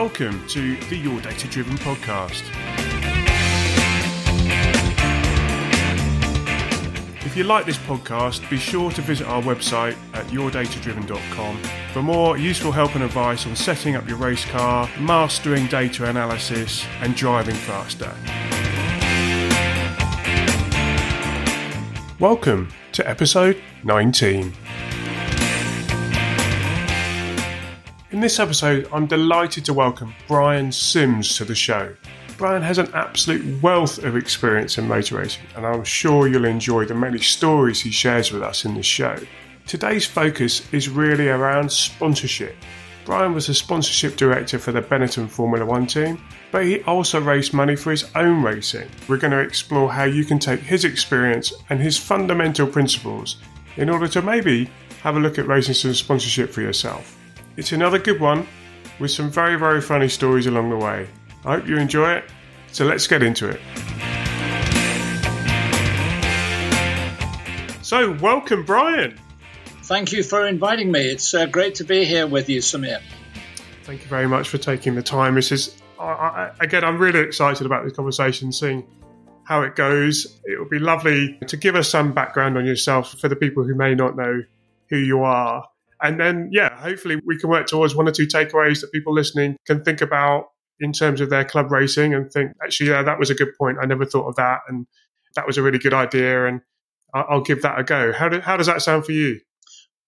Welcome to the Your Data Driven podcast. If you like this podcast, be sure to visit our website at yourdatadriven.com for more useful help and advice on setting up your race car, mastering data analysis, and driving faster. Welcome to episode 19. In this episode, I'm delighted to welcome Brian Sims to the show. Brian has an absolute wealth of experience in motor racing, and I'm sure you'll enjoy the many stories he shares with us in this show. Today's focus is really around sponsorship. Brian was a sponsorship director for the Benetton Formula One team, but he also raised money for his own racing. We're going to explore how you can take his experience and his fundamental principles in order to maybe have a look at racing some sponsorship for yourself. It's another good one with some very, very funny stories along the way. I hope you enjoy it. So let's get into it. So, welcome, Brian. Thank you for inviting me. It's uh, great to be here with you, Samir. Thank you very much for taking the time. This is, I, I, again, I'm really excited about this conversation, seeing how it goes. It would be lovely to give us some background on yourself for the people who may not know who you are. And then, yeah, hopefully we can work towards one or two takeaways that people listening can think about in terms of their club racing and think, actually, yeah, that was a good point. I never thought of that. And that was a really good idea. And I'll give that a go. How, do, how does that sound for you?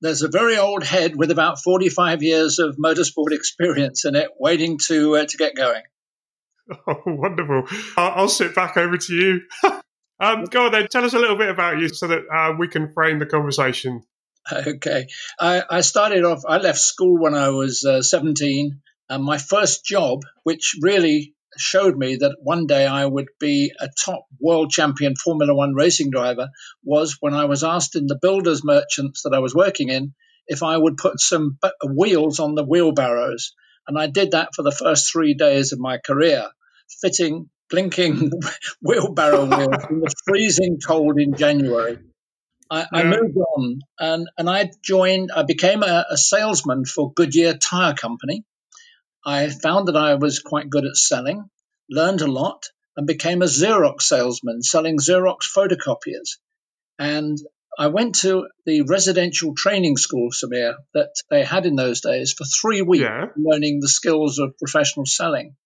There's a very old head with about 45 years of motorsport experience in it, waiting to uh, to get going. Oh, wonderful! I'll, I'll sit back over to you. um, go on then. Tell us a little bit about you so that uh, we can frame the conversation Okay. I, I, started off, I left school when I was uh, 17. And my first job, which really showed me that one day I would be a top world champion Formula One racing driver, was when I was asked in the builders merchants that I was working in if I would put some wheels on the wheelbarrows. And I did that for the first three days of my career, fitting blinking wheelbarrow wheels in the freezing cold in January. I, I, moved on and, and I joined, I became a, a, salesman for Goodyear Tire Company. I found that I was quite good at selling, learned a lot, and became a Xerox salesman selling Xerox photocopiers. And I went to the residential training school, Samir, that they had in those days for three weeks, yeah. learning the skills of professional selling.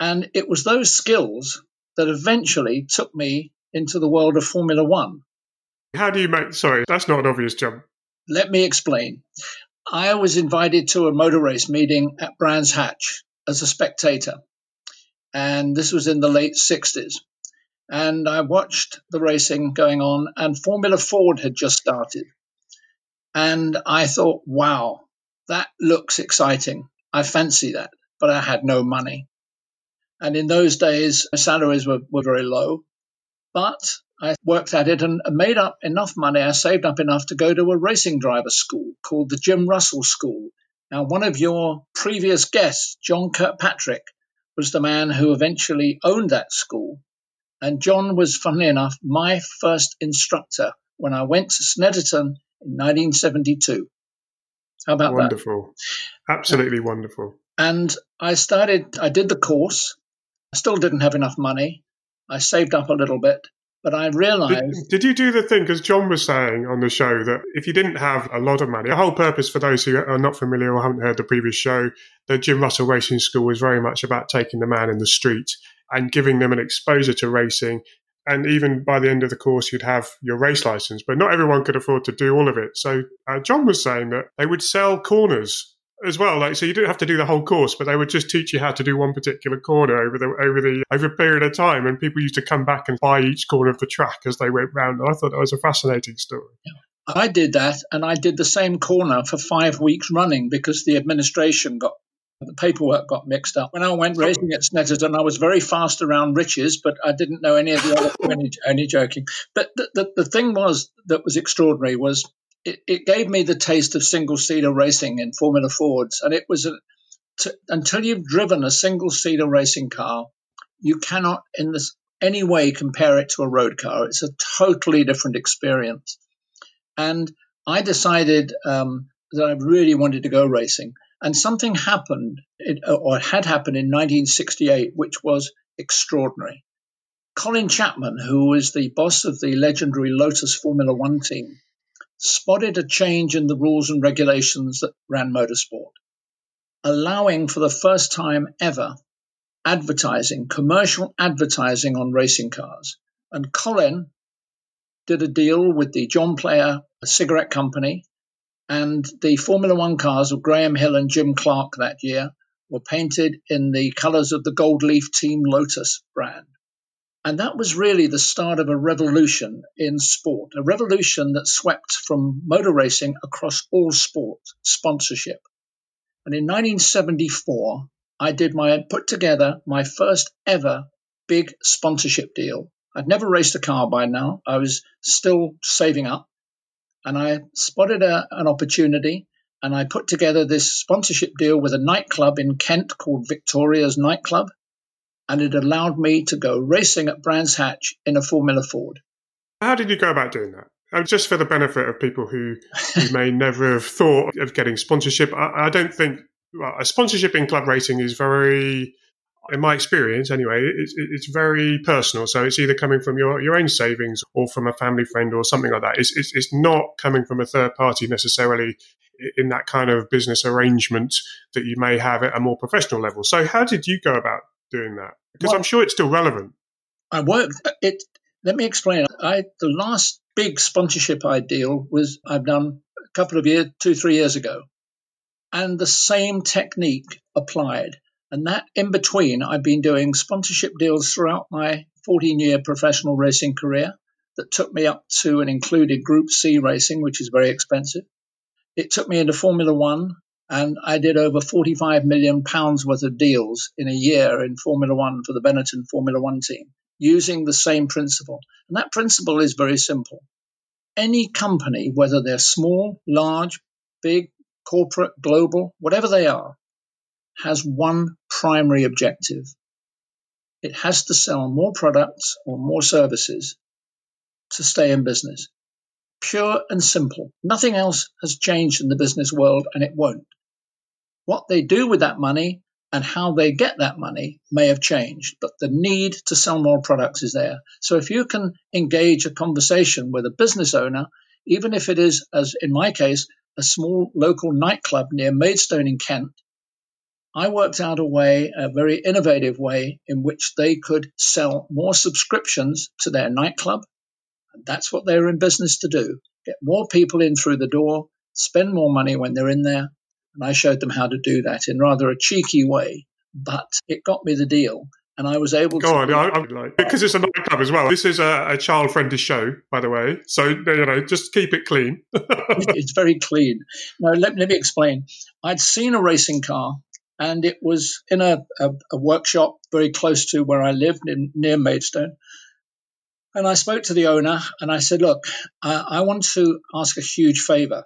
And it was those skills that eventually took me into the world of Formula One. How do you make? Sorry, that's not an obvious jump. Let me explain. I was invited to a motor race meeting at Brands Hatch as a spectator, and this was in the late 60s. And I watched the racing going on, and Formula Ford had just started. And I thought, wow, that looks exciting. I fancy that, but I had no money. And in those days, salaries were, were very low. But I worked at it and made up enough money. I saved up enough to go to a racing driver school called the Jim Russell School. Now, one of your previous guests, John Kirkpatrick, was the man who eventually owned that school. And John was, funnily enough, my first instructor when I went to Snetterton in 1972. How about wonderful. that? Wonderful. Absolutely wonderful. And I started, I did the course. I still didn't have enough money. I saved up a little bit but I realized. Did, did, you do the thing? Because John was saying on the show that if you didn't have a lot of money, the whole purpose for those who are not familiar or haven't heard the previous show, the Jim Russell Racing School was very much about taking the man in the street and giving them an exposure to racing. And even by the end of the course, you'd have your race license, but not everyone could afford to do all of it. So uh, John was saying that they would sell corners as well. Like, so you don't have to do the whole course, but they would just teach you how to do one particular corner over the over the over a period of time. And people used to come back and buy each corner of the track as they went round. And I thought that was a fascinating story. I did that, and I did the same corner for five weeks running because the administration got the paperwork got mixed up. When I went racing at Snetterton, I was very fast around riches, but I didn't know any of the other. any, any joking. But the, the, the thing was that was extraordinary was it, it gave me the taste of single seater racing in Formula Fords. And it was until you've driven a single seater racing car, you cannot in this any way compare it to a road car. It's a totally different experience. And I decided um, that I really wanted to go racing. And something happened, or had happened in 1968, which was extraordinary. Colin Chapman, who was the boss of the legendary Lotus Formula One team, spotted a change in the rules and regulations that ran motorsport, allowing for the first time ever advertising, commercial advertising on racing cars. And Colin did a deal with the John Player cigarette company, and the Formula One cars of Graham Hill and Jim Clark that year were painted in the colors of the Gold Leaf Team Lotus brand. And that was really the start of a revolution in sport, a revolution that swept from motor racing across all sport sponsorship. And in 1974, I did my put together my first ever big sponsorship deal. I'd never raced a car by now. I was still saving up and I spotted a, an opportunity and I put together this sponsorship deal with a nightclub in Kent called Victoria's Nightclub and it allowed me to go racing at Brands Hatch in a Formula Ford. How did you go about doing that? Uh, just for the benefit of people who, who may never have thought of getting sponsorship, I, I don't think well, a sponsorship in club racing is very, in my experience anyway, it's, it's very personal. So it's either coming from your, your own savings or from a family friend or something like that. It's, it's, it's not coming from a third party necessarily in that kind of business arrangement that you may have at a more professional level. So how did you go about doing that? Because well, I'm sure it's still relevant. I worked it. Let me explain. I the last big sponsorship I deal was I've done a couple of years, two three years ago, and the same technique applied. And that in between, I've been doing sponsorship deals throughout my 14 year professional racing career that took me up to and included Group C racing, which is very expensive. It took me into Formula One and I did over 45 million pounds worth of deals in a year in Formula One for the Benetton Formula One team using the same principle. And that principle is very simple. Any company, whether they're small, large, big, corporate, global, whatever they are, has one primary objective. It has to sell more products or more services to stay in business. Pure and simple. Nothing else has changed in the business world and it won't. What they do with that money and how they get that money may have changed, but the need to sell more products is there. So if you can engage a conversation with a business owner, even if it is, as in my case, a small local nightclub near Maidstone in Kent, I worked out a way, a very innovative way, in which they could sell more subscriptions to their nightclub. And that's what they're in business to do get more people in through the door, spend more money when they're in there, and I showed them how to do that in rather a cheeky way, but it got me the deal. And I was able Go to. on, I, like, because it's a nightclub as well. This is a, a child friendly show, by the way. So, you know, just keep it clean. it's very clean. Now, let, let me explain. I'd seen a racing car and it was in a, a, a, workshop very close to where I lived in, near Maidstone. And I spoke to the owner and I said, Look, I, I want to ask a huge favor.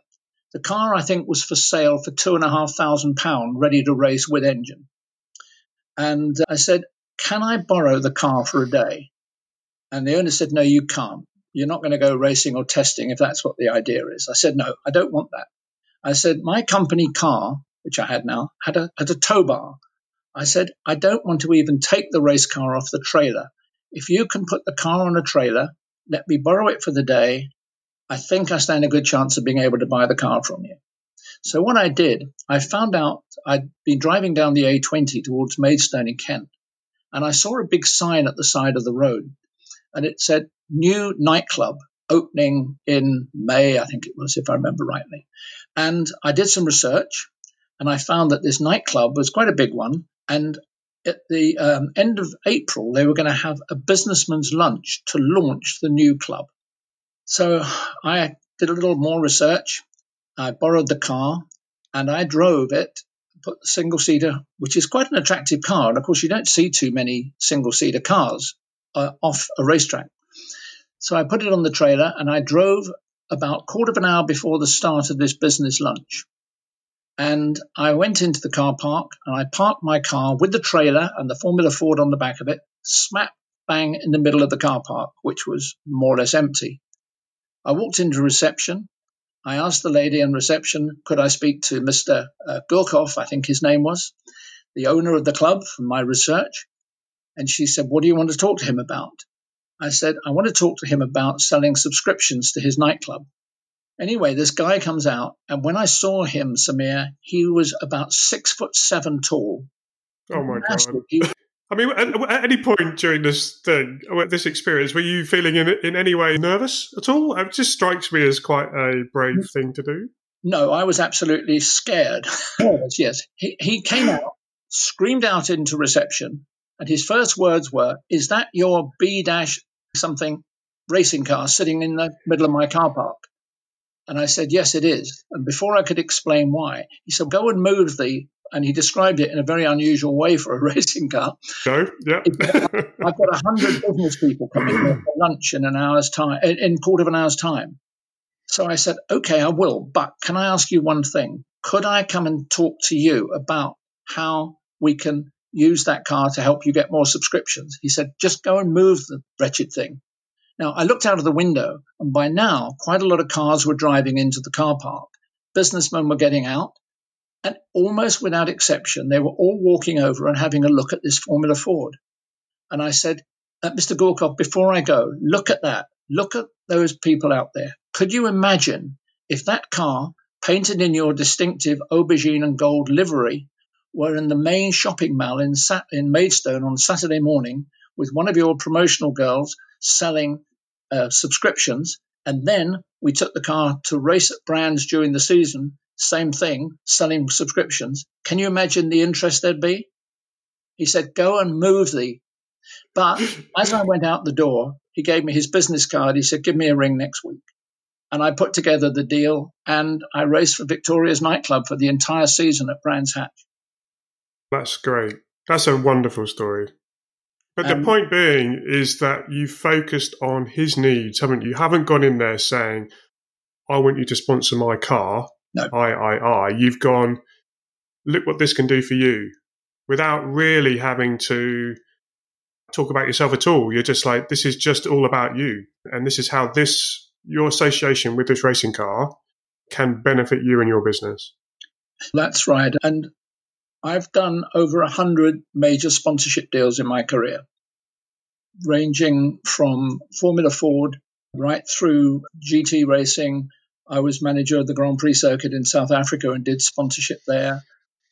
The car, I think, was for sale for two and a half thousand pounds, ready to race with engine. And uh, I said, Can I borrow the car for a day? And the owner said, No, you can't. You're not going to go racing or testing if that's what the idea is. I said, No, I don't want that. I said, My company car, which I had now, had a, had a tow bar. I said, I don't want to even take the race car off the trailer. If you can put the car on a trailer, let me borrow it for the day, I think I stand a good chance of being able to buy the car from you. So what I did, I found out I'd been driving down the A20 towards Maidstone in Kent, and I saw a big sign at the side of the road, and it said new nightclub opening in May, I think it was, if I remember rightly. And I did some research, and I found that this nightclub was quite a big one, and at the um, end of April, they were going to have a businessman's lunch to launch the new club. So I did a little more research. I borrowed the car and I drove it, put the single seater, which is quite an attractive car. And of course, you don't see too many single seater cars uh, off a racetrack. So I put it on the trailer and I drove about a quarter of an hour before the start of this business lunch. And I went into the car park and I parked my car with the trailer and the Formula Ford on the back of it, smack bang in the middle of the car park, which was more or less empty. I walked into reception I asked the lady in reception, could I speak to Mr. Uh, Gurkov, I think his name was, the owner of the club from my research. And she said, What do you want to talk to him about? I said, I want to talk to him about selling subscriptions to his nightclub. Anyway, this guy comes out, and when I saw him, Samir, he was about six foot seven tall. Oh my Massive. god! He, I mean, at, at, any point during this thing, uh, this experience, were you feeling in, in any way nervous at all? It just strikes me as quite a brave mm. thing to do. No, I was absolutely scared. yes, he, he came out, screamed out into reception, and his first words were, Is that your B dash something racing car sitting in the middle of my car park? And I said, Yes, it is. And before I could explain why, he said, Go and move the, and he described it in a very unusual way for a racing car. Go, yeah. Uh, I've got a hundred business people coming for lunch in an hour's time, in quarter of an hour's time. So I said, Okay, I will. But can I ask you one thing? Could I come and talk to you about how we can use that car to help you get more subscriptions. He said, just go and move the wretched thing. Now, I looked out of the window, and by now, quite a lot of cars were driving into the car park. Businessmen were getting out, and almost without exception, they were all walking over and having a look at this Formula Ford. And I said, uh, Mr. Gurkov, before I go, look at that. Look at those people out there. Could you imagine if that car, painted in your distinctive aubergine and gold livery, were in the main shopping mall in, in Maidstone on Saturday morning with one of your promotional girls selling uh, subscriptions. And then we took the car to race at brands during the season, same thing, selling subscriptions. Can you imagine the interest there'd be? He said, Go and move thee. But as I went out the door, he gave me his business card. He said, Give me a ring next week. And I put together the deal and I raced for Victoria's nightclub for the entire season at Brands Hatch. That's great. That's a wonderful story. But um, the point being is that you focused on his needs, haven't you? You haven't gone in there saying, I want you to sponsor my car. No. I, I, I. You've gone, look what this can do for you without really having to talk about yourself at all. You're just like, this is just all about you. And this is how this, your association with this racing car can benefit you and your business. That's right. And I've done over a hundred major sponsorship deals in my career, ranging from Formula Ford right through GT racing. I was manager of the Grand Prix circuit in South Africa and did sponsorship there.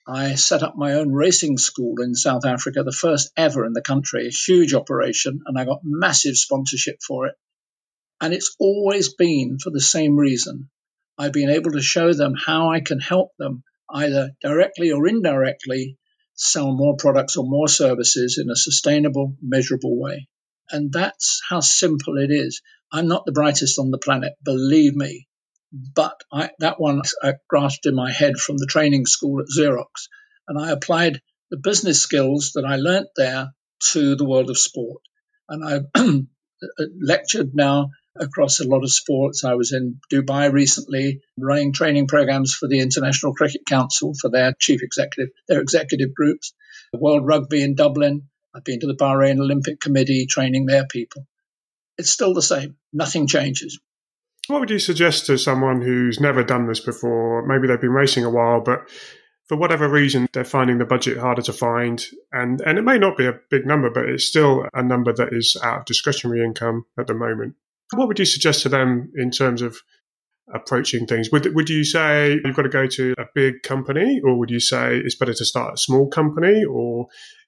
I set up my own racing school in South Africa, the first ever in the country, a huge operation, and I got massive sponsorship for it. And it's always been for the same reason. I've been able to show them how I can help them either directly or indirectly sell more products or more services in a sustainable, measurable way. And that's how simple it is. I'm not the brightest on the planet, believe me. But I, that one I grasped in my head from the training school at Xerox. And I applied the business skills that I learnt there to the world of sport. And I uh, uh, lectured now across a lot of sports. I was in Dubai recently running training programs for the International Cricket Council for their chief executive, their executive groups. World Rugby in Dublin. I've been to the Bahrain Olympic Committee training their people. It's still the same. Nothing changes. What would you suggest to someone who's never done this before? Maybe they've been racing a while, but for whatever reason, they're finding the budget harder to find. And, and it may not be a big number, but it's still a number that is out of discretionary income at the moment. What would you suggest to them in terms of approaching things? Would would you say you've got to go to a big company, or would you say it's better to start a small company, or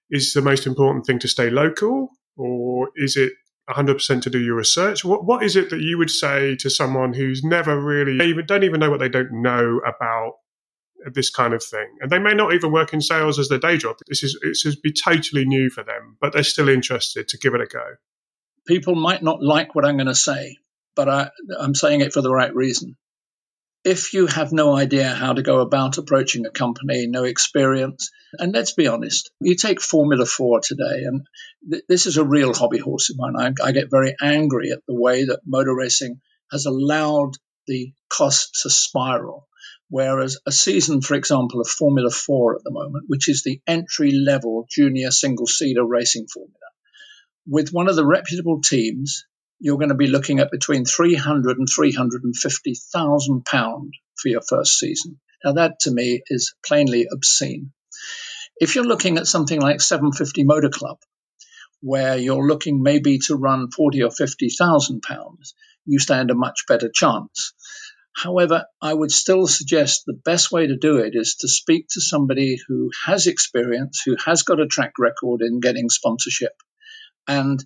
is the most important thing to stay local, or is it 100% to do your research? What what is it that you would say to someone who's never really even don't even know what they don't know about this kind of thing, and they may not even work in sales as their day job. This is this is be totally new for them, but they're still interested to give it a go people might not like what I'm going to say, but I, I'm saying it for the right reason. If you have no idea how to go about approaching a company, no experience, and let's be honest, you take Formula 4 today, and th- this is a real hobby horse of mine. I, I get very angry at the way that motor racing has allowed the costs to spiral. Whereas a season, for example, of Formula 4 at the moment, which is the entry level junior single seater racing formula, with one of the reputable teams, you're going to be looking at between 300 and 350,000 pound for your first season. Now that to me is plainly obscene. If you're looking at something like 750 Motor Club, where you're looking maybe to run 40 or 50,000 pounds, you stand a much better chance. However, I would still suggest the best way to do it is to speak to somebody who has experience, who has got a track record in getting sponsorship. And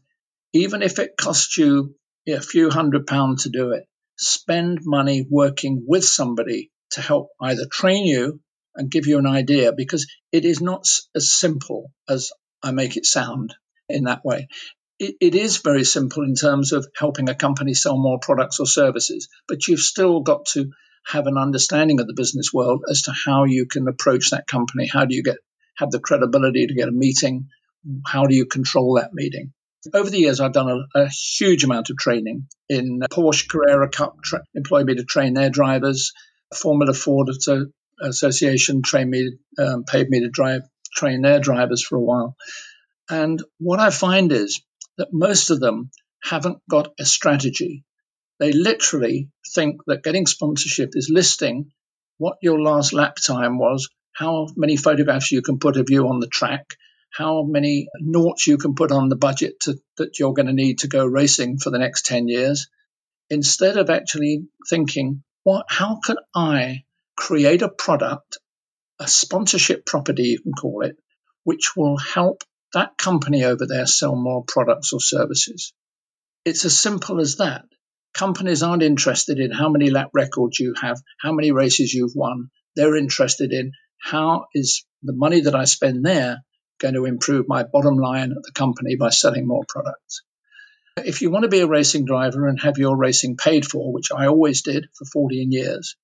even if it costs you a few hundred pounds to do it, spend money working with somebody to help either train you and give you an idea because it is not as simple as I make it sound in that way it, it is very simple in terms of helping a company sell more products or services, but you've still got to have an understanding of the business world as to how you can approach that company. How do you get have the credibility to get a meeting? How do you control that meeting? Over the years, I've done a, a huge amount of training in Porsche Carrera Cup, tra- employed me to train their drivers. Formula Ford Association trained me, um, paid me to drive, train their drivers for a while. And what I find is that most of them haven't got a strategy. They literally think that getting sponsorship is listing what your last lap time was, how many photographs you can put of you on the track, how many noughts you can put on the budget to, that you're going to need to go racing for the next 10 years, instead of actually thinking, what, how can I create a product, a sponsorship property, you can call it, which will help that company over there sell more products or services. It's as simple as that. Companies aren't interested in how many lap records you have, how many races you've won. They're interested in how is the money that I spend there going to improve my bottom line at the company by selling more products. If you want to be a racing driver and have your racing paid for, which I always did for 14 years,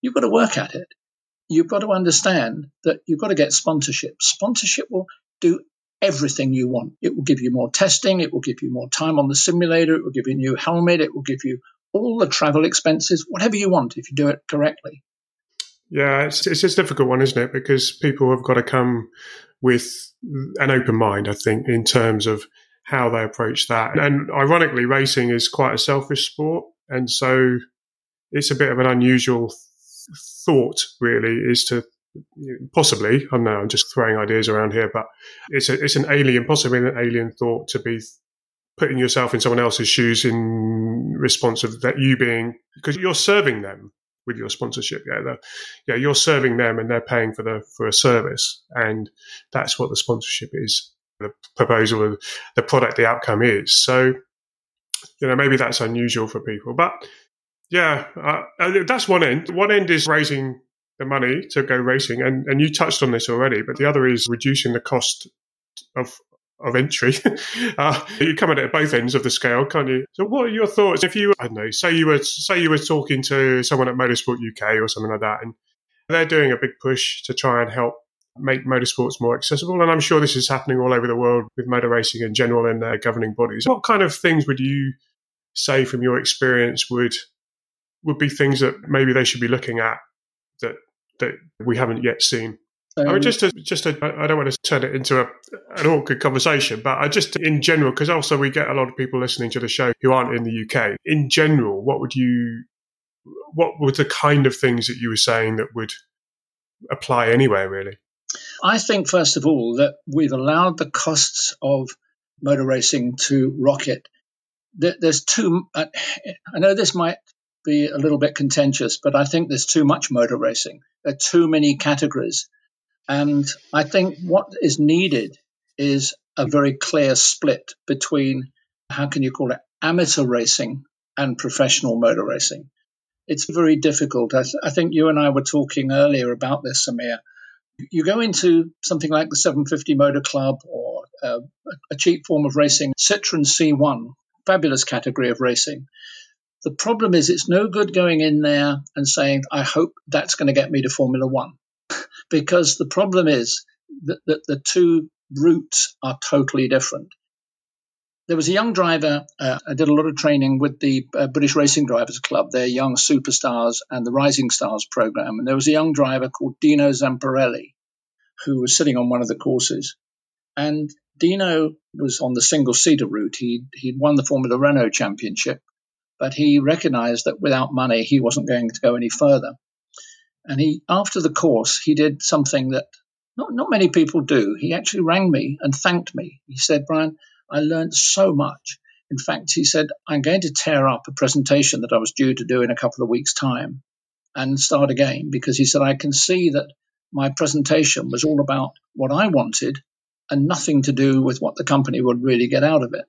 you've got to work at it. You've got to understand that you've got to get sponsorship. Sponsorship will do everything you want. It will give you more testing, it will give you more time on the simulator, it will give you a new helmet, it will give you all the travel expenses, whatever you want if you do it correctly. Yeah, it's, it's a difficult one, isn't it? Because people have got to come with an open mind, I think, in terms of how they approach that. And ironically, racing is quite a selfish sport. And so it's a bit of an unusual thought, really, is to possibly, I know, I'm just throwing ideas around here, but it's a, it's an alien, possibly an alien thought to be putting yourself in someone else's shoes in response of that you being, because you're serving them with your sponsorship. Yeah. The, yeah. You're serving them and they're paying for the, for a service. And that's what the sponsorship is. The proposal, the product, the outcome is. So, you know, maybe that's unusual for people, but yeah, uh, that's one end. One end is raising the money to go racing. And, and you touched on this already, but the other is reducing the cost of of entry. uh, you come at it at both ends of the scale, can't you? So, what are your thoughts if you, I don't know, say you were say you were talking to someone at Motorsport UK or something like that, and they're doing a big push to try and help make motorsports more accessible. And I'm sure this is happening all over the world with motor racing in general and their governing bodies. What kind of things would you say from your experience would would be things that maybe they should be looking at that that we haven't yet seen. Um, I mean, just to, just to, I don't want to turn it into a, an awkward conversation, but I just in general, because also we get a lot of people listening to the show who aren't in the UK. In general, what would you, what were the kind of things that you were saying that would apply anywhere, really? I think, first of all, that we've allowed the costs of motor racing to rocket. There's too, I know this might be a little bit contentious, but I think there's too much motor racing. There are too many categories. And I think what is needed is a very clear split between, how can you call it, amateur racing and professional motor racing. It's very difficult. I, th- I think you and I were talking earlier about this, Samir. You go into something like the 750 Motor Club or uh, a cheap form of racing, Citroen C1, fabulous category of racing. The problem is, it's no good going in there and saying, I hope that's going to get me to Formula One. Because the problem is that, that the two routes are totally different. There was a young driver. Uh, I did a lot of training with the uh, British Racing Drivers Club, their Young Superstars and the Rising Stars program. And there was a young driver called Dino Zamparelli who was sitting on one of the courses. And Dino was on the single seater route. He, he'd won the Formula Renault championship, but he recognized that without money, he wasn't going to go any further. And he, after the course, he did something that not, not many people do. He actually rang me and thanked me. He said, Brian, I learned so much. In fact, he said, I'm going to tear up a presentation that I was due to do in a couple of weeks' time and start again because he said, I can see that my presentation was all about what I wanted and nothing to do with what the company would really get out of it.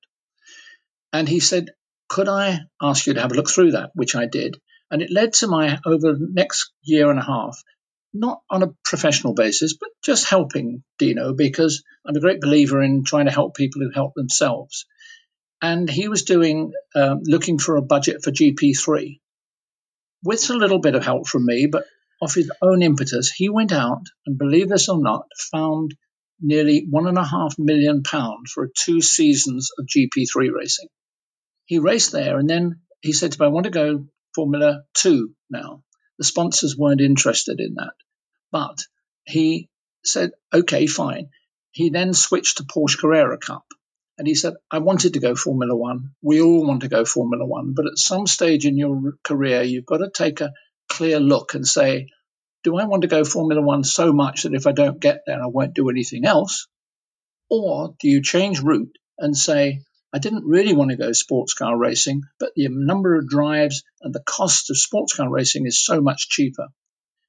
And he said, Could I ask you to have a look through that? Which I did. And it led to my, over the next year and a half, not on a professional basis, but just helping Dino because I'm a great believer in trying to help people who help themselves. And he was doing, um, looking for a budget for GP3 with a little bit of help from me, but of his own impetus, he went out and, believe this or not, found nearly one and a half million pounds for two seasons of GP3 racing. He raced there and then he said to me, I want to go Formula 2 now. The sponsors weren't interested in that. But he said, okay, fine. He then switched to Porsche Carrera Cup. And he said, I wanted to go Formula One. We all want to go Formula One. But at some stage in your career, you've got to take a clear look and say, do I want to go Formula One so much that if I don't get there, I won't do anything else? Or do you change route and say, I didn't really want to go sports car racing, but the number of drives and the cost of sports car racing is so much cheaper.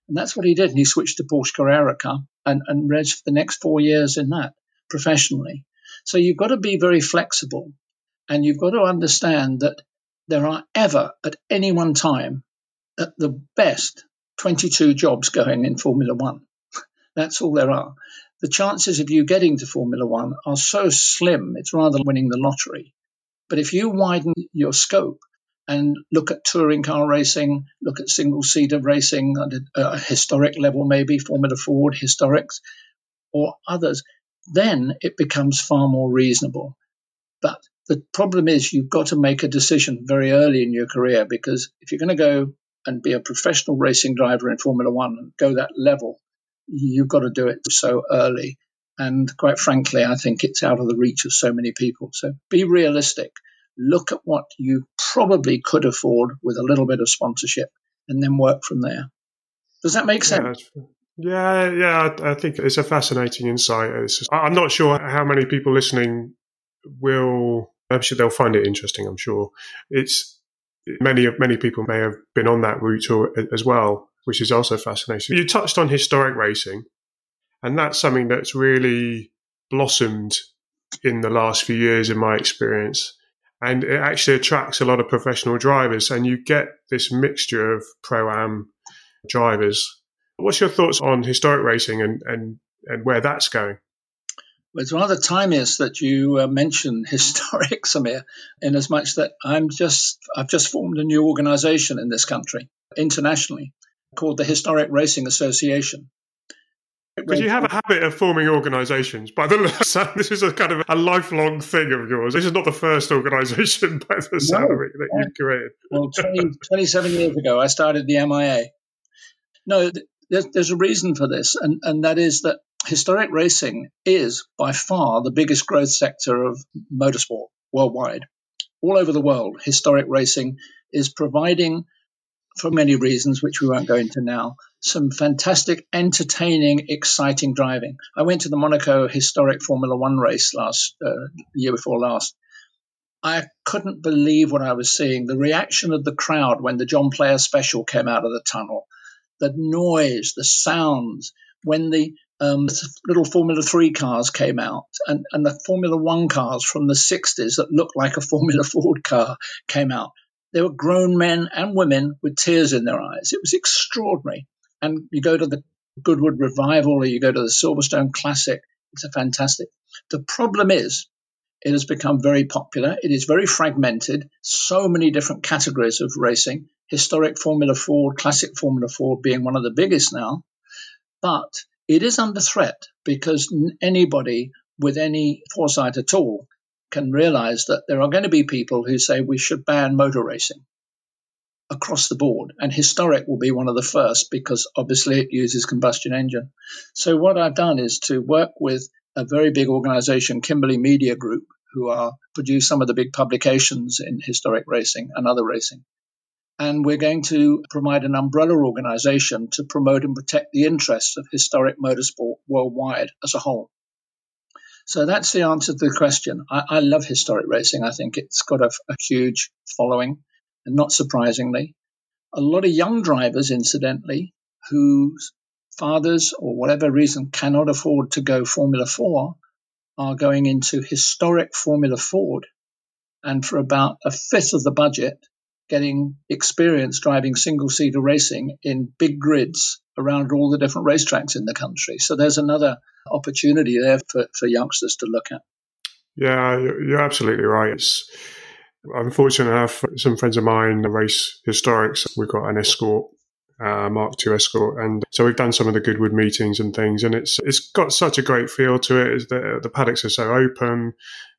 And that's what he did. And he switched to Porsche Carrera Cup and, and raced for the next four years in that professionally. So you've got to be very flexible and you've got to understand that there are ever at any one time at the best 22 jobs going in Formula One. That's all there are. The chances of you getting to Formula One are so slim, it's rather winning the lottery. But if you widen your scope and look at touring car racing, look at single seater racing at a historic level, maybe Formula Ford historics or others, then it becomes far more reasonable. But the problem is you've got to make a decision very early in your career because if you're going to go and be a professional racing driver in Formula One and go that level, you've got to do it so early. And quite frankly, I think it's out of the reach of so many people. So be realistic. Look at what you probably could afford with a little bit of sponsorship and then work from there. Does that make sense? Yeah, yeah, yeah, I, think it's a fascinating insight. Just, I'm not sure how many people listening will. I'm sure they'll find it interesting. I'm sure it's many of many people may have been on that route or, as well, which is also fascinating. You touched on historic racing, and that's something that's really blossomed in the last few years, in my experience. And it actually attracts a lot of professional drivers, and you get this mixture of pro am drivers What's your thoughts on historic racing and, and, and where that's going? Well, it's rather timeous that you uh, mention historic, Samir, in as much that I'm just I've just formed a new organisation in this country internationally called the Historic Racing Association. Because you have a habit of forming organisations. By the sound, this is a kind of a lifelong thing of yours. This is not the first organisation by the sound no, that you've created. well, 20, 27 years ago, I started the MIA. No, there's, there's a reason for this, and, and that is that historic racing is by far the biggest growth sector of motorsport worldwide. All over the world, historic racing is providing, for many reasons, which we won't go into now, some fantastic, entertaining, exciting driving. I went to the Monaco historic Formula One race last uh, year before last. I couldn't believe what I was seeing. The reaction of the crowd when the John Player special came out of the tunnel, the noise, the sounds, when the um, little Formula 3 cars came out and, and the Formula 1 cars from the 60s that looked like a Formula Ford car came out. There were grown men and women with tears in their eyes. It was extraordinary. And you go to the Goodwood Revival or you go to the Silverstone Classic, it's a fantastic. The problem is, it has become very popular. It is very fragmented, so many different categories of racing historic Formula Ford, classic Formula Ford being one of the biggest now. But it is under threat because anybody with any foresight at all can realize that there are going to be people who say we should ban motor racing across the board. And historic will be one of the first because obviously it uses combustion engine. So what I've done is to work with a very big organization, Kimberley Media Group, who are produce some of the big publications in historic racing and other racing. And we're going to provide an umbrella organization to promote and protect the interests of historic motorsport worldwide as a whole. So that's the answer to the question. I, I love historic racing. I think it's got a, a huge following, and not surprisingly, a lot of young drivers, incidentally, whose fathers or whatever reason cannot afford to go Formula 4 are going into historic Formula Ford and for about a fifth of the budget, getting experience driving single seater racing in big grids around all the different racetracks in the country. So there's another opportunity there for, for youngsters to look at. Yeah, you're absolutely right. It's, I'm fortunate have some friends of mine race historics. We've got an escort uh, Mark II Escort, and so we've done some of the Goodwood meetings and things, and it's it's got such a great feel to it. The the paddocks are so open,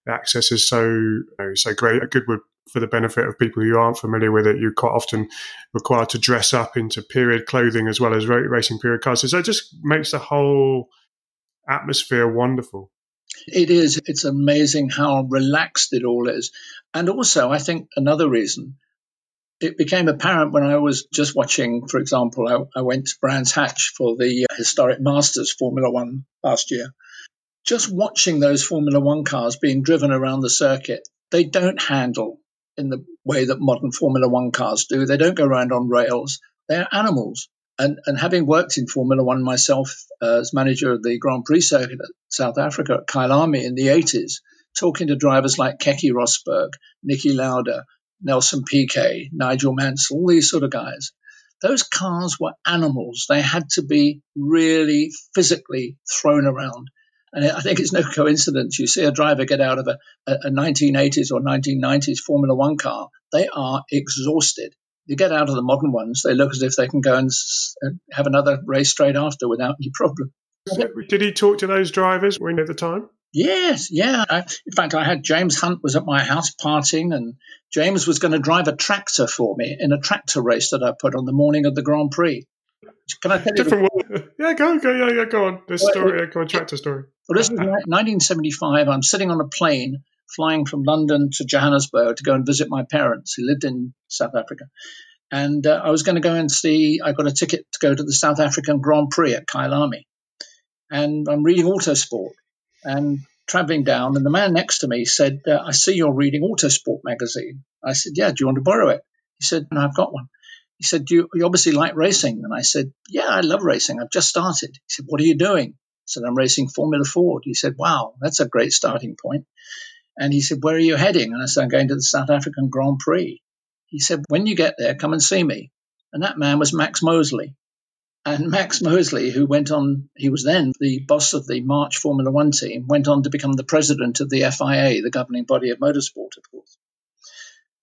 the access is so you know, so great at Goodwood for the benefit of people who aren't familiar with it. You're quite often required to dress up into period clothing as well as racing period cars, so it just makes the whole atmosphere wonderful. It is. It's amazing how relaxed it all is. And also, I think another reason it became apparent when I was just watching, for example, I, I went to Brands Hatch for the uh, historic Masters Formula One last year. Just watching those Formula One cars being driven around the circuit, they don't handle in the way that modern Formula One cars do. They don't go around on rails. They're animals. And, and having worked in Formula One myself uh, as manager of the Grand Prix circuit at South Africa at Kyalami in the 80s, talking to drivers like Keke Rosberg, Niki Lauda, Nelson Piquet, Nigel Mansell, all these sort of guys. Those cars were animals. They had to be really physically thrown around. And I think it's no coincidence you see a driver get out of a, a 1980s or 1990s Formula One car, they are exhausted. You get out of the modern ones, they look as if they can go and have another race straight after without any problem. Did he talk to those drivers when at the time? Yes, yeah. I, in fact, I had James Hunt was at my house partying, and James was going to drive a tractor for me in a tractor race that I put on the morning of the Grand Prix. Can I tell Different you? Different Yeah, go, go, yeah, yeah, go on. The story, go on, tractor story. Well, this is 1975. I'm sitting on a plane flying from London to Johannesburg to go and visit my parents who lived in South Africa. And uh, I was going to go and see, I got a ticket to go to the South African Grand Prix at Kyalami. And I'm reading Autosport and traveling down, and the man next to me said, uh, I see you're reading Autosport magazine. I said, Yeah, do you want to borrow it? He said, No, I've got one. He said, Do you, you obviously like racing? And I said, Yeah, I love racing. I've just started. He said, What are you doing? Said, I'm racing Formula Ford. He said, Wow, that's a great starting point. And he said, Where are you heading? And I said, I'm going to the South African Grand Prix. He said, When you get there, come and see me. And that man was Max Mosley. And Max Mosley, who went on, he was then the boss of the March Formula One team, went on to become the president of the FIA, the governing body of motorsport, of course.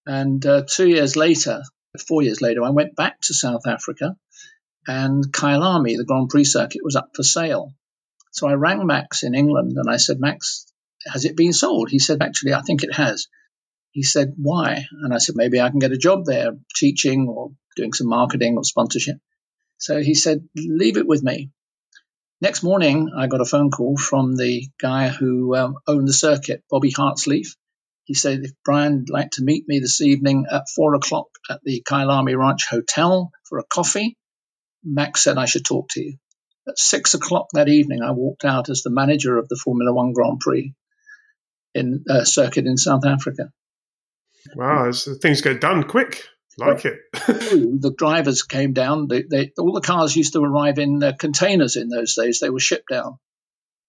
And uh, two years later, four years later, I went back to South Africa and Kyalami, the Grand Prix circuit, was up for sale. So I rang Max in England and I said, Max, has it been sold? He said, actually, I think it has. He said, why? And I said, maybe I can get a job there teaching or doing some marketing or sponsorship. So he said, leave it with me. Next morning, I got a phone call from the guy who um, owned the circuit, Bobby Hartslief. He said, if Brian would like to meet me this evening at four o'clock at the Kyalami Ranch Hotel for a coffee, Max said I should talk to you. At six o'clock that evening, I walked out as the manager of the Formula One Grand Prix in uh, circuit in South Africa. Wow, things get done quick. Like it. the drivers came down. They, they, all the cars used to arrive in uh, containers in those days. They were shipped down.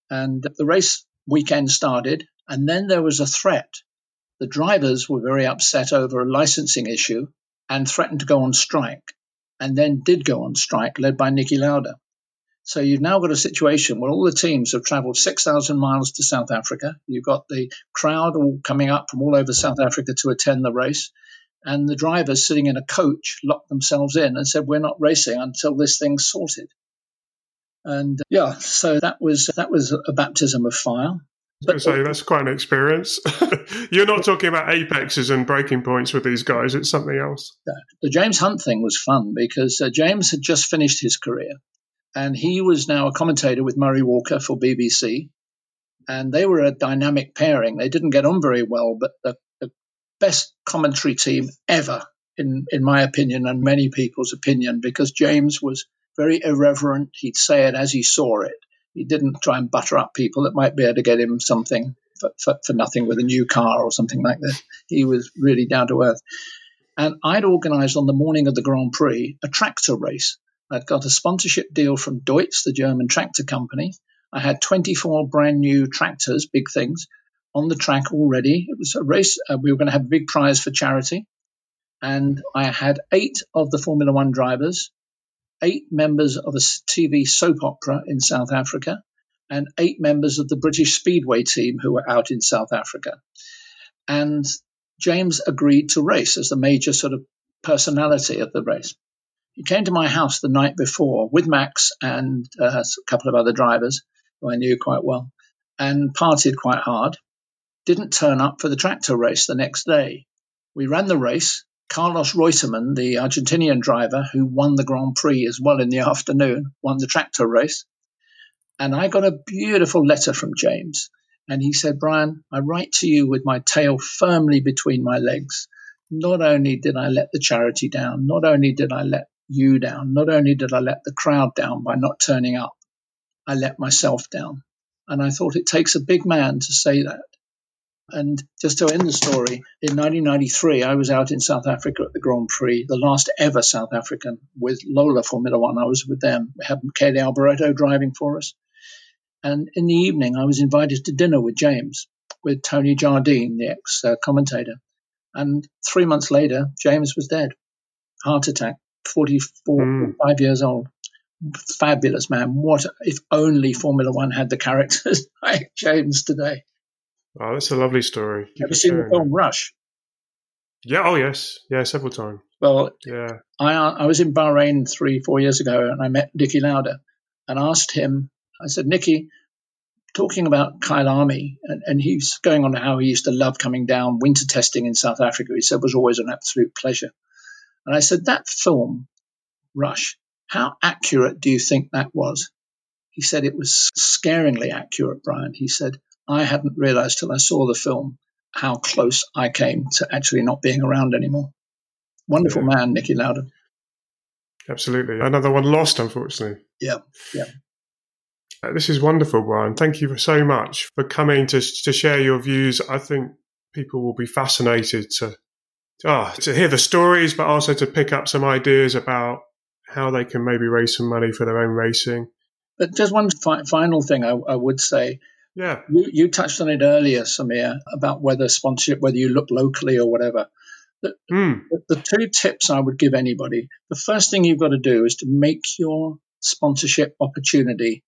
And the race weekend started, and then there was a threat. The drivers were very upset over a licensing issue and threatened to go on strike, and then did go on strike, led by Niki Lauda. So you've now got a situation where all the teams have travelled 6,000 miles to South Africa. You've got the crowd all coming up from all over South Africa to attend the race and the drivers sitting in a coach locked themselves in and said, "We're not racing until this thing's sorted." And yeah, so that was that was a baptism of fire. But, say that's quite an experience. You're not talking about apexes and braking points with these guys; it's something else. The James Hunt thing was fun because uh, James had just finished his career, and he was now a commentator with Murray Walker for BBC. and they were a dynamic pairing. They didn't get on very well, but the, the best commentary team ever, in in my opinion and many people's opinion, because James was very irreverent. He'd say it as he saw it. He didn't try and butter up people that might be able to get him something for, for, for nothing with a new car or something like that. He was really down to earth. And I'd organised on the morning of the Grand Prix a tractor race. I'd got a sponsorship deal from Deutz, the German tractor company. I had 24 brand new tractors, big things, on the track already. It was a race. Uh, we were going to have a big prize for charity. And I had eight of the Formula One drivers, eight members of a TV soap opera in South Africa, and eight members of the British Speedway team who were out in South Africa. And James agreed to race as the major sort of personality of the race. He came to my house the night before with Max and uh, a couple of other drivers who I knew quite well and partied quite hard. Didn't turn up for the tractor race the next day. We ran the race. Carlos Reutemann, the Argentinian driver who won the Grand Prix as well in the afternoon, won the tractor race. And I got a beautiful letter from James and he said, Brian, I write to you with my tail firmly between my legs. Not only did I let the charity down, not only did I let you down, not only did I let the crowd down by not turning up, I let myself down. And I thought it takes a big man to say that. And just to end the story, in 1993, I was out in South Africa at the Grand Prix, the last ever South African with Lola Formula One. I was with them. We had Michele Alboreto driving for us. And in the evening, I was invited to dinner with James, with Tony Jardine, the ex uh, commentator. And three months later, James was dead. Heart attack, 44, mm. 45 years old. Fabulous man. What if only Formula One had the characters like James today? Oh, that's a lovely story. Keep Have you seen the film Rush? Yeah. Oh, yes. Yeah, several times. Well, yeah. I I was in Bahrain three four years ago, and I met Niki Lauda, and asked him I said, Niki, talking about Kyalami, and, and he's going on how he used to love coming down winter testing in South Africa. He said it was always an absolute pleasure. And I said, that film, Rush, how accurate do you think that was? He said it was scaringly accurate, Brian. He said, I hadn't realized till I saw the film how close I came to actually not being around anymore. Wonderful yeah. man, Niki Lauda. Absolutely. Another one lost, unfortunately. Yeah, yeah. Uh, this is wonderful, Brian. Thank you so much for coming to to share your views. I think people will be fascinated to oh, to hear the stories, but also to pick up some ideas about how they can maybe raise some money for their own racing. But just one fi- final thing I, I, would say. Yeah. You, you, touched on it earlier, Samir, about whether sponsorship, whether you look locally or whatever. The, mm. the, the two tips I would give anybody the first thing you've got to do is to make your sponsorship opportunity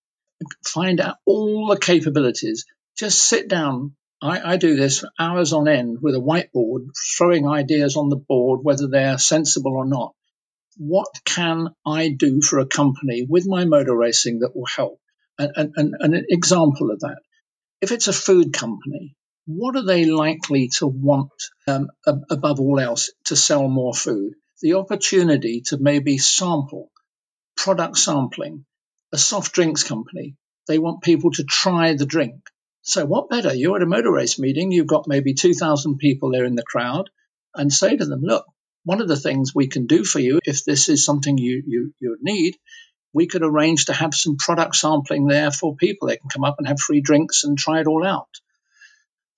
find out all the capabilities. Just sit down. I, I do this for hours on end with a whiteboard, throwing ideas on the board, whether they're sensible or not. What can I do for a company with my motor racing that will help? And, and, and an example of that. If it's a food company, what are they likely to want um, above all else to sell more food? The opportunity to maybe sample, product sampling, a soft drinks company. They want people to try the drink. So what better? You're at a motor race meeting, you've got maybe 2,000 people there in the crowd, and say to them, look, one of the things we can do for you, if this is something you, you, you need, we could arrange to have some product sampling there for people. They can come up and have free drinks and try it all out.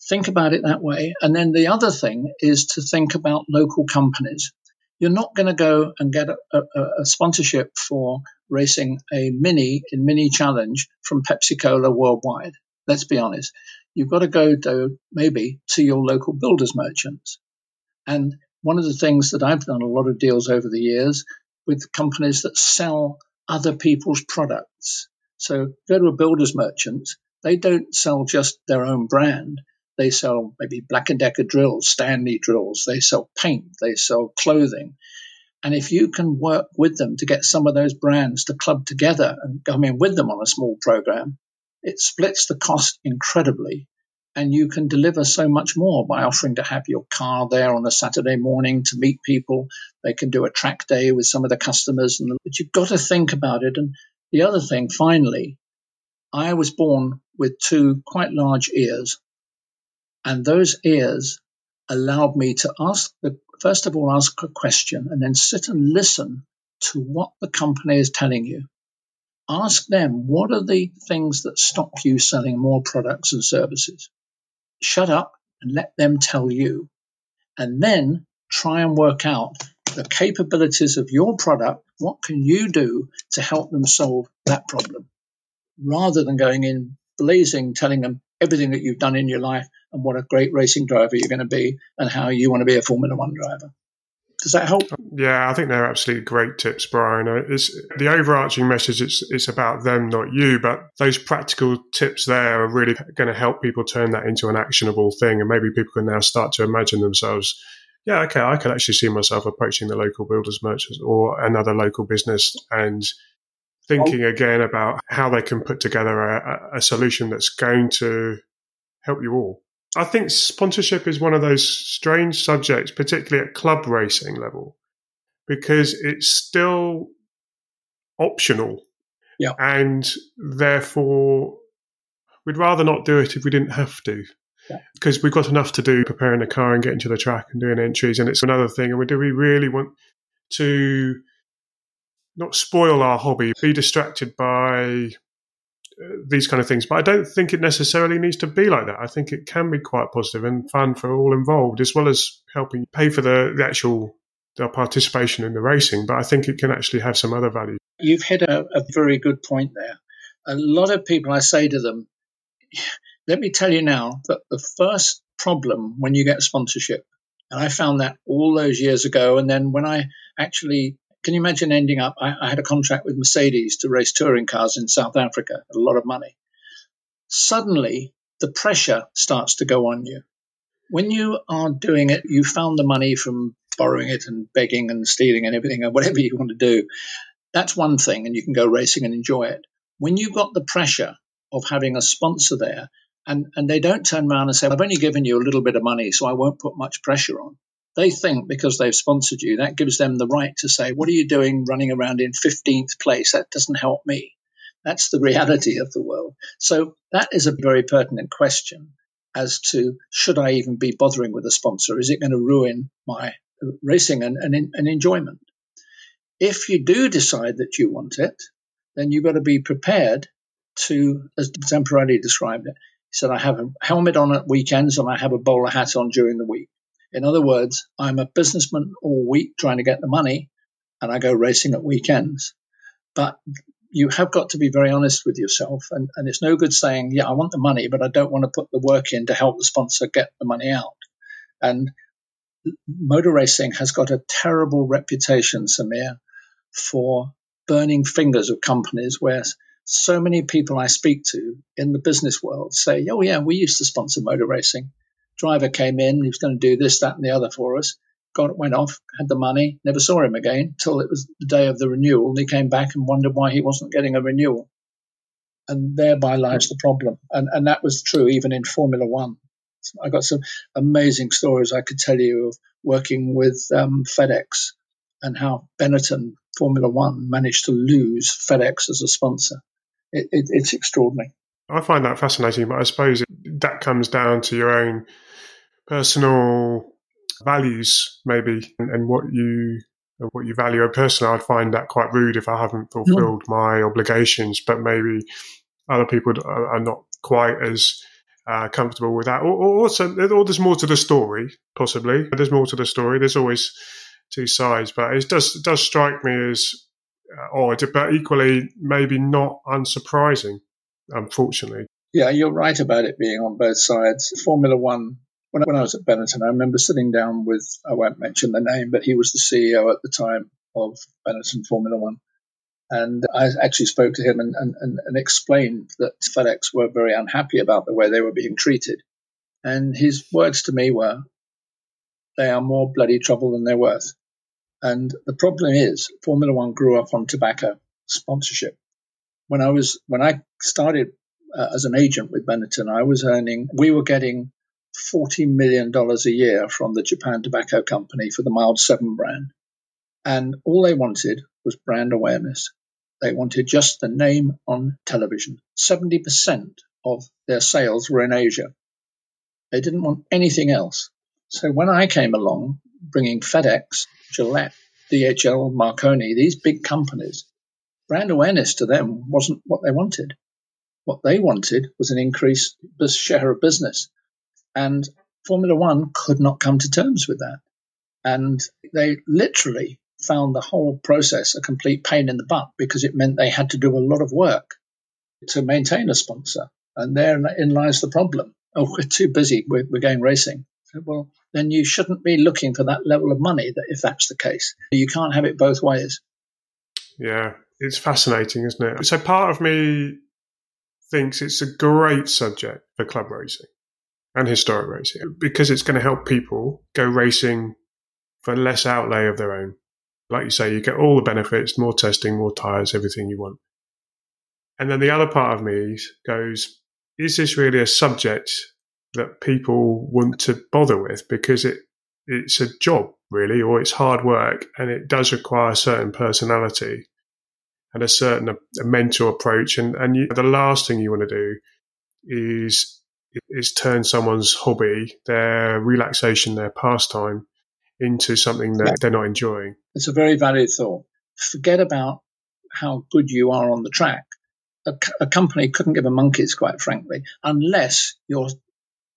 Think about it that way. And then the other thing is to think about local companies. You're not going to go and get a, a, a sponsorship for racing a mini in mini challenge from Pepsi Cola worldwide. Let's be honest. You've got to go to maybe to your local builders merchants. And one of the things that I've done a lot of deals over the years with companies that sell other people's products. So go to a builder's merchant. They don't sell just their own brand. They sell maybe Black & Decker drills, Stanley drills. They sell paint. They sell clothing. And if you can work with them to get some of those brands to club together and come in with them on a small program, it splits the cost incredibly. And you can deliver so much more by offering to have your car there on a Saturday morning to meet people. They can do a track day with some of the customers. And, but you've got to think about it. And the other thing, finally, I was born with two quite large ears. And those ears allowed me to ask the, first of all, ask a question and then sit and listen to what the company is telling you. Ask them, what are the things that stop you selling more products and services? Shut up and let them tell you. And then try and work out the capabilities of your product. What can you do to help them solve that problem? Rather than going in blazing, telling them everything that you've done in your life and what a great racing driver you're going to be and how you want to be a Formula One driver. Does that help? Yeah, I think they're absolutely great tips, Brian. Uh, it's the overarching message. It's it's about them, not you. But those practical tips there are really going to help people turn that into an actionable thing, and maybe people can now start to imagine themselves. Yeah, okay, I can actually see myself approaching the local builders merchants or another local business and thinking again about how they can put together a, a solution that's going to help you all. I think sponsorship is one of those strange subjects, particularly at club racing level, because it's still optional. Yeah. And therefore, we'd rather not do it if we didn't have to. Yeah. Because we've got enough to do preparing a car and getting to the track and doing entries, and it's another thing. And do we really want to not spoil our hobby, be distracted by these kind of things. But I don't think it necessarily needs to be like that. I think it can be quite positive and fun for all involved, as well as helping pay for the, the actual the participation in the racing. But I think it can actually have some other value. You've hit a, a very good point there. A lot of people, I say to them, let me tell you now that the first problem when you get sponsorship, and I found that all those years ago, and then when I actually can you imagine ending up? I, I, had a contract with Mercedes to race touring cars in South Africa, a lot of money. Suddenly, the pressure starts to go on you. When you are doing it, you found the money from borrowing it and begging and stealing and everything and whatever you want to do. That's one thing, and you can go racing and enjoy it. When you've got the pressure of having a sponsor there, and, and they don't turn around and say, I've only given you a little bit of money, so I won't put much pressure on they think because they've sponsored you, that gives them the right to say, What are you doing running around in 15th place? That doesn't help me. That's the reality of the world. So that is a very pertinent question as to should I even be bothering with a sponsor? Is it going to ruin my racing and, and, and enjoyment? If you do decide that you want it, then you've got to be prepared to, as Zamparelli described it, he said, I have a helmet on at weekends and I have a bowler hat on during the week. In other words, I'm a businessman all week trying to get the money and I go racing at weekends. But you have got to be very honest with yourself. And, and it's no good saying, yeah, I want the money, but I don't want to put the work in to help the sponsor get the money out. And motor racing has got a terrible reputation, Samir, for burning fingers of companies where so many people I speak to in the business world say, oh, yeah, we used to sponsor motor racing. Driver came in, he was going to do this, that, and the other for us. Got went off, had the money, never saw him again till it was the day of the renewal. And he came back and wondered why he wasn't getting a renewal. And thereby lies the problem. And, and that was true even in Formula One. I got some amazing stories I could tell you of working with um, FedEx and how Benetton Formula One managed to lose FedEx as a sponsor. It, it, it's extraordinary. I find that fascinating, but I suppose that comes down to your own personal values, maybe, and, and what you what you value. Personally, I'd find that quite rude if I haven't fulfilled my obligations, but maybe other people are, not quite as uh, comfortable with that. Or, or also, or there's more to the story, possibly. There's more to the story. There's always two sides, but it does it does strike me as uh, odd, but equally maybe not unsurprising, unfortunately. Yeah, you're right about it being on both sides. Formula One when, when I was at Benetton, I remember sitting down with, I won't mention the name, but he was the CEO at the time of Benetton Formula One. And I actually spoke to him and, and, and explained that FedEx were very unhappy about the way they were being treated. And his words to me were, they are more bloody trouble than they're worth. And the problem is, Formula One grew up on tobacco sponsorship. When I was when I started uh, as an agent with Benetton, I was earning. We were getting $40 million a year from the Japan Tobacco Company for the Mild 7 brand. And all they wanted was brand awareness. They wanted just the name on television. 70% of their sales were in Asia. They didn't want anything else. So when I came along, bringing FedEx, Gillette, DHL, Marconi, these big companies, brand awareness to them wasn't what they wanted. What they wanted was an increased share of business. And Formula One could not come to terms with that. And they literally found the whole process a complete pain in the butt because it meant they had to do a lot of work to maintain a sponsor. And therein lies the problem. Oh, we're too busy. We're, we're going racing. Well, then you shouldn't be looking for that level of money that if that's the case. You can't have it both ways. Yeah, it's fascinating, isn't it? So part of me thinks it's a great subject for club racing and historic racing because it's going to help people go racing for less outlay of their own. Like you say, you get all the benefits, more testing, more tyres, everything you want. And then the other part of me goes, is this really a subject that people want to bother with? Because it, it's a job really, or it's hard work and it does require a certain personality and a certain a mental approach. And, and you, the last thing you want to do is is turn someone's hobby, their relaxation, their pastime into something that they're not enjoying. It's a very valid thought. Forget about how good you are on the track. A, a company couldn't give a monkeys, quite frankly, unless you're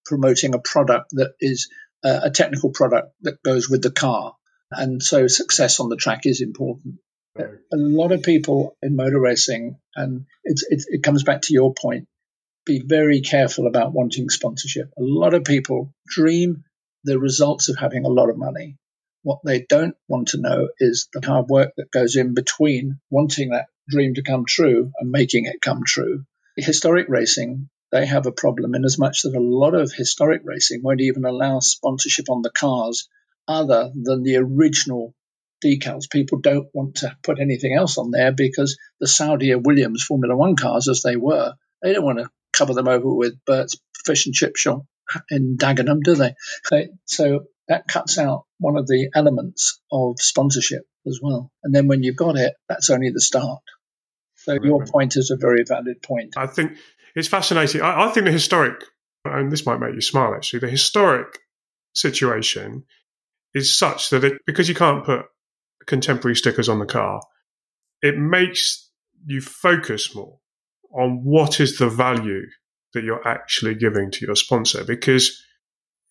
promoting a product that is uh, a technical product that goes with the car. And so success on the track is important. A lot of people in motor racing, and it's, it, it comes back to your point, be very careful about wanting sponsorship. A lot of people dream the results of having a lot of money. What they don't want to know is the hard work that goes in between wanting that dream to come true and making it come true. Historic racing, they have a problem in as much that a lot of historic racing won't even allow sponsorship on the cars other than the original decals. People don't want to put anything else on there because the Saudia Williams Formula One cars, as they were, they don't want to cover them over with Bert's fish and chip shop in Dagenham, do they? So that cuts out one of the elements of sponsorship as well. And then when you've got it, that's only the start. So right. your point is a very valid point. I think it's fascinating. I, I think the historic, and this might make you smile actually, the historic situation is such that it, because you can't put contemporary stickers on the car, it makes you focus more on what is the value that you're actually giving to your sponsor. Because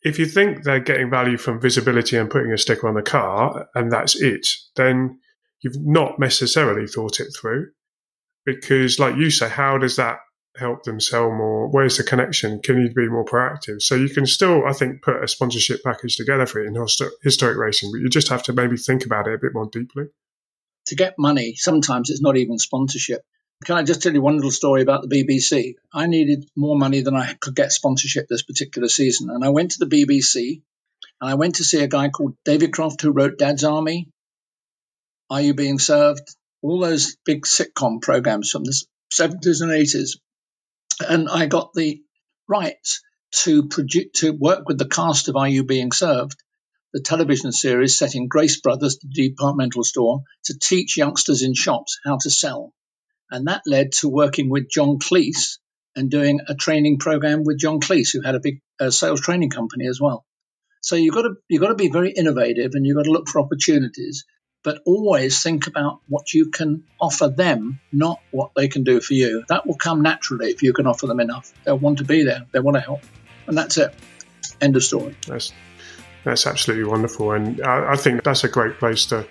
if you think they're getting value from visibility and putting a sticker on the car and that's it, then you've not necessarily thought it through. Because, like you say, how does that help them sell more? Where's the connection? Can you be more proactive? So you can still, I think, put a sponsorship package together for it in historic racing, but you just have to maybe think about it a bit more deeply. To get money, sometimes it's not even sponsorship. Can I just tell you one little story about the BBC? I needed more money than I could get sponsorship this particular season. And I went to the BBC and I went to see a guy called David Croft who wrote Dad's Army, Are You Being Served? All those big sitcom programs from the 70s and 80s. And I got the rights to produce, to work with the cast of Are You Being Served, the television series set in Grace Brothers, the departmental store, to teach youngsters in shops how to sell. And that led to working with John Cleese and doing a training program with John Cleese, who had a big uh, sales training company as well. So you've got to you've got to be very innovative and you've got to look for opportunities, but always think about what you can offer them, not what they can do for you. That will come naturally if you can offer them enough. They'll want to be there. They want to help, and that's it. End of story. That's that's absolutely wonderful, and I, I think that's a great place to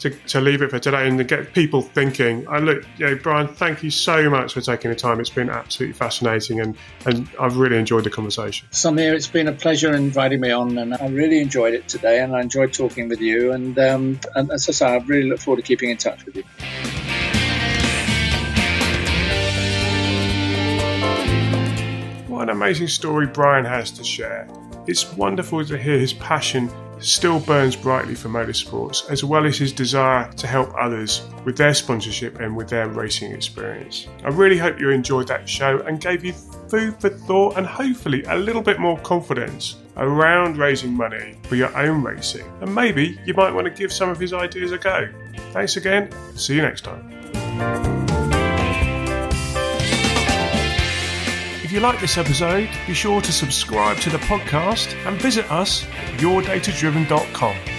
to, to leave it for today and to get people thinking. I look, you know, Brian, thank you so much for taking the time. It's been absolutely fascinating and, and I've really enjoyed the conversation. Samir, it's been a pleasure inviting me on and I really enjoyed it today and I enjoyed talking with you. And, um, and as I say, I really look forward to keeping in touch with you. What an amazing story Brian has to share. It's wonderful to hear his passion still burns brightly for motorsports, as well as his desire to help others with their sponsorship and with their racing experience. I really hope you enjoyed that show and gave you food for thought and hopefully a little bit more confidence around raising money for your own racing. And maybe you might want to give some of his ideas a go. Thanks again. See you next time you like this episode, be sure to subscribe to the podcast and visit us at yourdatadriven.com.